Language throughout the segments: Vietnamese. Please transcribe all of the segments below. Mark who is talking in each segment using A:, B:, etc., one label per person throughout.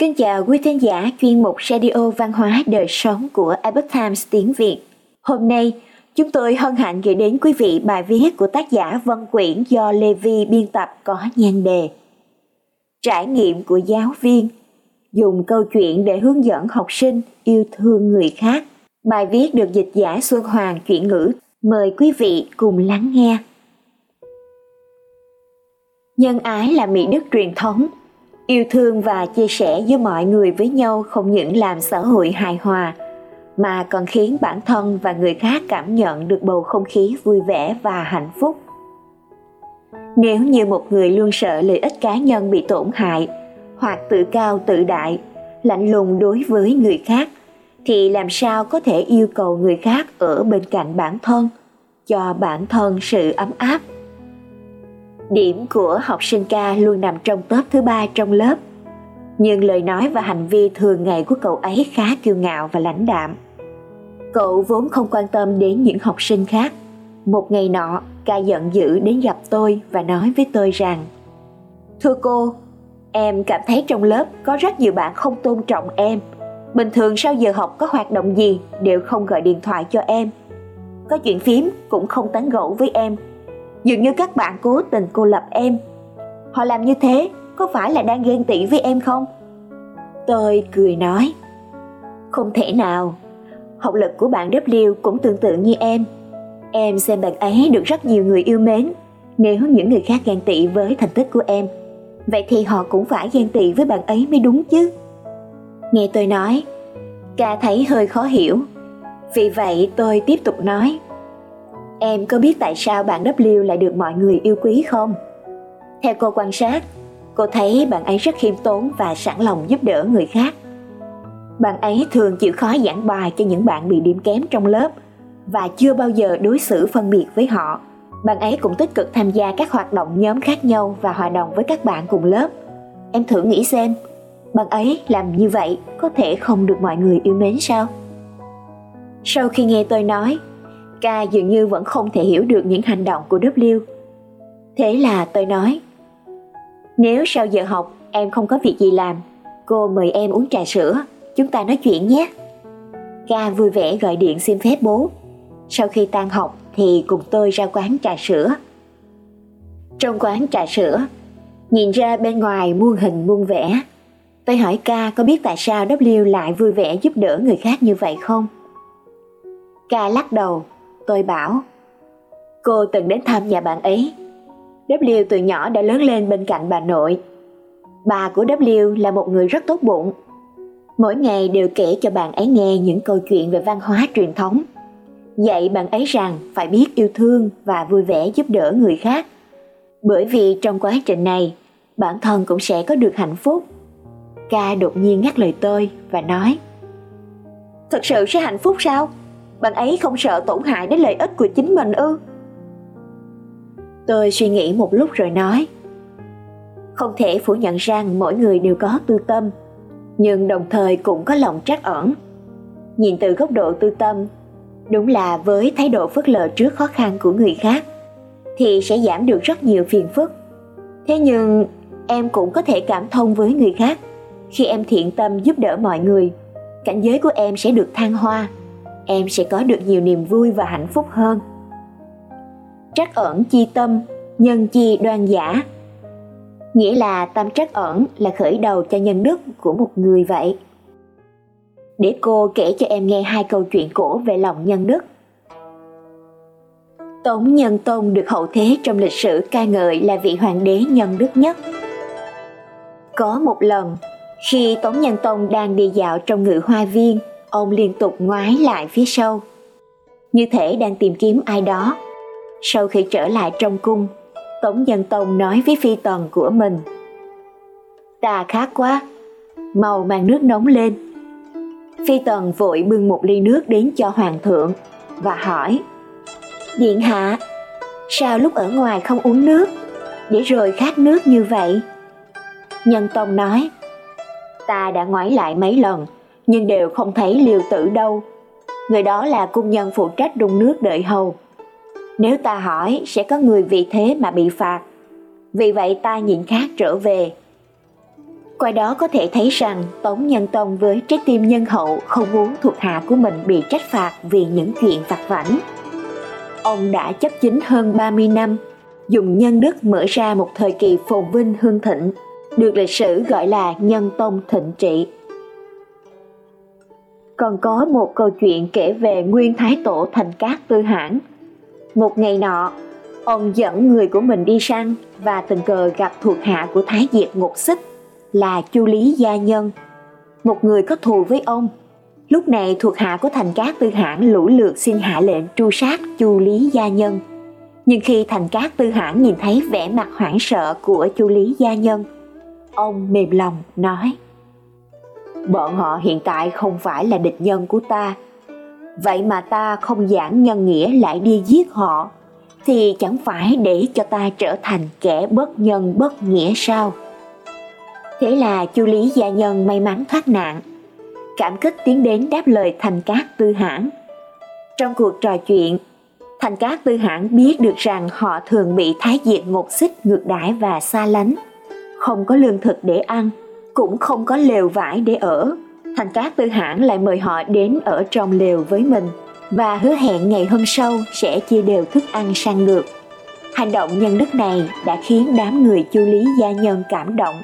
A: Kính chào quý thính giả chuyên mục Radio Văn hóa Đời Sống của Epoch Times tiếng Việt. Hôm nay, chúng tôi hân hạnh gửi đến quý vị bài viết của tác giả Vân Quyển do Lê Vi biên tập có nhan đề Trải nghiệm của giáo viên dùng câu chuyện để hướng dẫn học sinh yêu thương người khác. Bài viết được dịch giả Xuân Hoàng chuyển ngữ. Mời quý vị cùng lắng nghe. Nhân ái là mỹ đức truyền thống Yêu thương và chia sẻ với mọi người với nhau không những làm xã hội hài hòa, mà còn khiến bản thân và người khác cảm nhận được bầu không khí vui vẻ và hạnh phúc. Nếu như một người luôn sợ lợi ích cá nhân bị tổn hại, hoặc tự cao tự đại, lạnh lùng đối với người khác, thì làm sao có thể yêu cầu người khác ở bên cạnh bản thân, cho bản thân sự ấm áp Điểm của học sinh ca luôn nằm trong top thứ ba trong lớp. Nhưng lời nói và hành vi thường ngày của cậu ấy khá kiêu ngạo và lãnh đạm. Cậu vốn không quan tâm đến những học sinh khác. Một ngày nọ, ca giận dữ đến gặp tôi và nói với tôi rằng Thưa cô, em cảm thấy trong lớp có rất nhiều bạn không tôn trọng em. Bình thường sau giờ học có hoạt động gì đều không gọi điện thoại cho em. Có chuyện phím cũng không tán gẫu với em Dường như các bạn cố tình cô lập em. Họ làm như thế có phải là đang ghen tị với em không? Tôi cười nói, không thể nào, học lực của bạn W cũng tương tự như em. Em xem bạn ấy được rất nhiều người yêu mến, nếu những người khác ghen tị với thành tích của em, vậy thì họ cũng phải ghen tị với bạn ấy mới đúng chứ. Nghe tôi nói, ca thấy hơi khó hiểu, vì vậy tôi tiếp tục nói, Em có biết tại sao bạn W lại được mọi người yêu quý không? Theo cô quan sát, cô thấy bạn ấy rất khiêm tốn và sẵn lòng giúp đỡ người khác. Bạn ấy thường chịu khó giảng bài cho những bạn bị điểm kém trong lớp và chưa bao giờ đối xử phân biệt với họ. Bạn ấy cũng tích cực tham gia các hoạt động nhóm khác nhau và hòa đồng với các bạn cùng lớp. Em thử nghĩ xem, bạn ấy làm như vậy có thể không được mọi người yêu mến sao? Sau khi nghe tôi nói, K dường như vẫn không thể hiểu được những hành động của W. Thế là tôi nói, nếu sau giờ học em không có việc gì làm, cô mời em uống trà sữa, chúng ta nói chuyện nhé. K. vui vẻ gọi điện xin phép bố. Sau khi tan học thì cùng tôi ra quán trà sữa. Trong quán trà sữa, nhìn ra bên ngoài muôn hình muôn vẻ. Tôi hỏi K. có biết tại sao W lại vui vẻ giúp đỡ người khác như vậy không? K. lắc đầu, tôi bảo, Cô từng đến thăm nhà bạn ấy. W từ nhỏ đã lớn lên bên cạnh bà nội. Bà của W là một người rất tốt bụng. Mỗi ngày đều kể cho bạn ấy nghe những câu chuyện về văn hóa truyền thống. Dạy bạn ấy rằng phải biết yêu thương và vui vẻ giúp đỡ người khác. Bởi vì trong quá trình này, bản thân cũng sẽ có được hạnh phúc. Ca đột nhiên ngắt lời tôi và nói, Thật sự sẽ hạnh phúc sao? Bạn ấy không sợ tổn hại đến lợi ích của chính mình ư? Tôi suy nghĩ một lúc rồi nói. Không thể phủ nhận rằng mỗi người đều có tư tâm, Nhưng đồng thời cũng có lòng trắc ẩn. Nhìn từ góc độ tư tâm, Đúng là với thái độ phớt lờ trước khó khăn của người khác, Thì sẽ giảm được rất nhiều phiền phức. Thế nhưng, em cũng có thể cảm thông với người khác. Khi em thiện tâm giúp đỡ mọi người, Cảnh giới của em sẽ được thăng hoa em sẽ có được nhiều niềm vui và hạnh phúc hơn. Trắc ẩn chi tâm, nhân chi đoan giả. Nghĩa là tâm trắc ẩn là khởi đầu cho nhân đức của một người vậy. Để cô kể cho em nghe hai câu chuyện cổ về lòng nhân đức. Tống Nhân Tông được hậu thế trong lịch sử ca ngợi là vị hoàng đế nhân đức nhất. Có một lần, khi Tống Nhân Tông đang đi dạo trong ngự hoa viên ông liên tục ngoái lại phía sau. Như thể đang tìm kiếm ai đó. Sau khi trở lại trong cung, tống nhân tông nói với phi tần của mình. Ta khát quá, mau mang nước nóng lên. Phi tần vội bưng một ly nước đến cho hoàng thượng và hỏi, điện hạ, sao lúc ở ngoài không uống nước để rồi khát nước như vậy? Nhân tông nói, ta đã ngoái lại mấy lần nhưng đều không thấy liều tử đâu. Người đó là cung nhân phụ trách đun nước đợi hầu. Nếu ta hỏi sẽ có người vì thế mà bị phạt. Vì vậy ta nhịn khát trở về. Qua đó có thể thấy rằng Tống Nhân Tông với trái tim nhân hậu không muốn thuộc hạ của mình bị trách phạt vì những chuyện vặt vãnh. Ông đã chấp chính hơn 30 năm, dùng nhân đức mở ra một thời kỳ phồn vinh hương thịnh, được lịch sử gọi là nhân tông thịnh trị. Còn có một câu chuyện kể về nguyên thái tổ thành cát tư hãn. Một ngày nọ, ông dẫn người của mình đi săn và tình cờ gặp thuộc hạ của thái diệt ngục xích là Chu Lý Gia Nhân, một người có thù với ông. Lúc này thuộc hạ của thành cát tư hãn lũ lượt xin hạ lệnh tru sát Chu Lý Gia Nhân. Nhưng khi thành cát tư hãn nhìn thấy vẻ mặt hoảng sợ của Chu Lý Gia Nhân, ông mềm lòng nói Bọn họ hiện tại không phải là địch nhân của ta, vậy mà ta không giảng nhân nghĩa lại đi giết họ, thì chẳng phải để cho ta trở thành kẻ bất nhân bất nghĩa sao? Thế là Chu Lý gia nhân may mắn thoát nạn. Cảm kích tiến đến đáp lời Thành Cát Tư Hãn. Trong cuộc trò chuyện, Thành Cát Tư Hãn biết được rằng họ thường bị Thái Diệt ngột xích ngược đãi và xa lánh, không có lương thực để ăn, cũng không có lều vải để ở. Thành Cát Tư Hãn lại mời họ đến ở trong lều với mình và hứa hẹn ngày hôm sau sẽ chia đều thức ăn sang ngược. Hành động nhân đức này đã khiến đám người Chu Lý gia nhân cảm động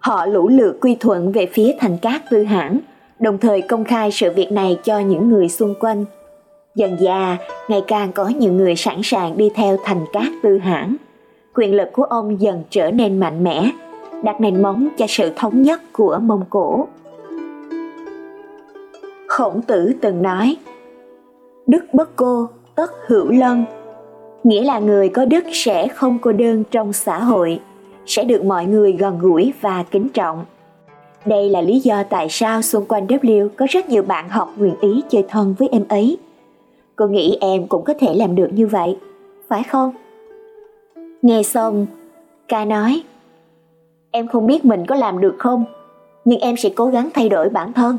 A: Họ lũ lượt quy thuận về phía thành cát tư hãn, đồng thời công khai sự việc này cho những người xung quanh. Dần dà, ngày càng có nhiều người sẵn sàng đi theo thành cát tư hãn. Quyền lực của ông dần trở nên mạnh mẽ, đặt nền móng cho sự thống nhất của Mông Cổ. Khổng tử từng nói, Đức bất cô, tất hữu lân, nghĩa là người có đức sẽ không cô đơn trong xã hội sẽ được mọi người gần gũi và kính trọng. Đây là lý do tại sao xung quanh W có rất nhiều bạn học nguyện ý chơi thân với em ấy. Cô nghĩ em cũng có thể làm được như vậy, phải không? Nghe xong, ca nói, em không biết mình có làm được không, nhưng em sẽ cố gắng thay đổi bản thân.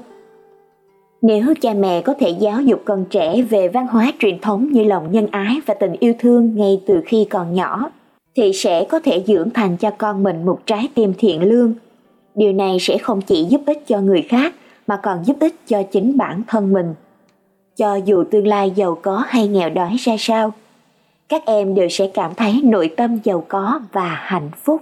A: Nếu cha mẹ có thể giáo dục con trẻ về văn hóa truyền thống như lòng nhân ái và tình yêu thương ngay từ khi còn nhỏ, thì sẽ có thể dưỡng thành cho con mình một trái tim thiện lương. Điều này sẽ không chỉ giúp ích cho người khác mà còn giúp ích cho chính bản thân mình. Cho dù tương lai giàu có hay nghèo đói ra sao, các em đều sẽ cảm thấy nội tâm giàu có và hạnh phúc.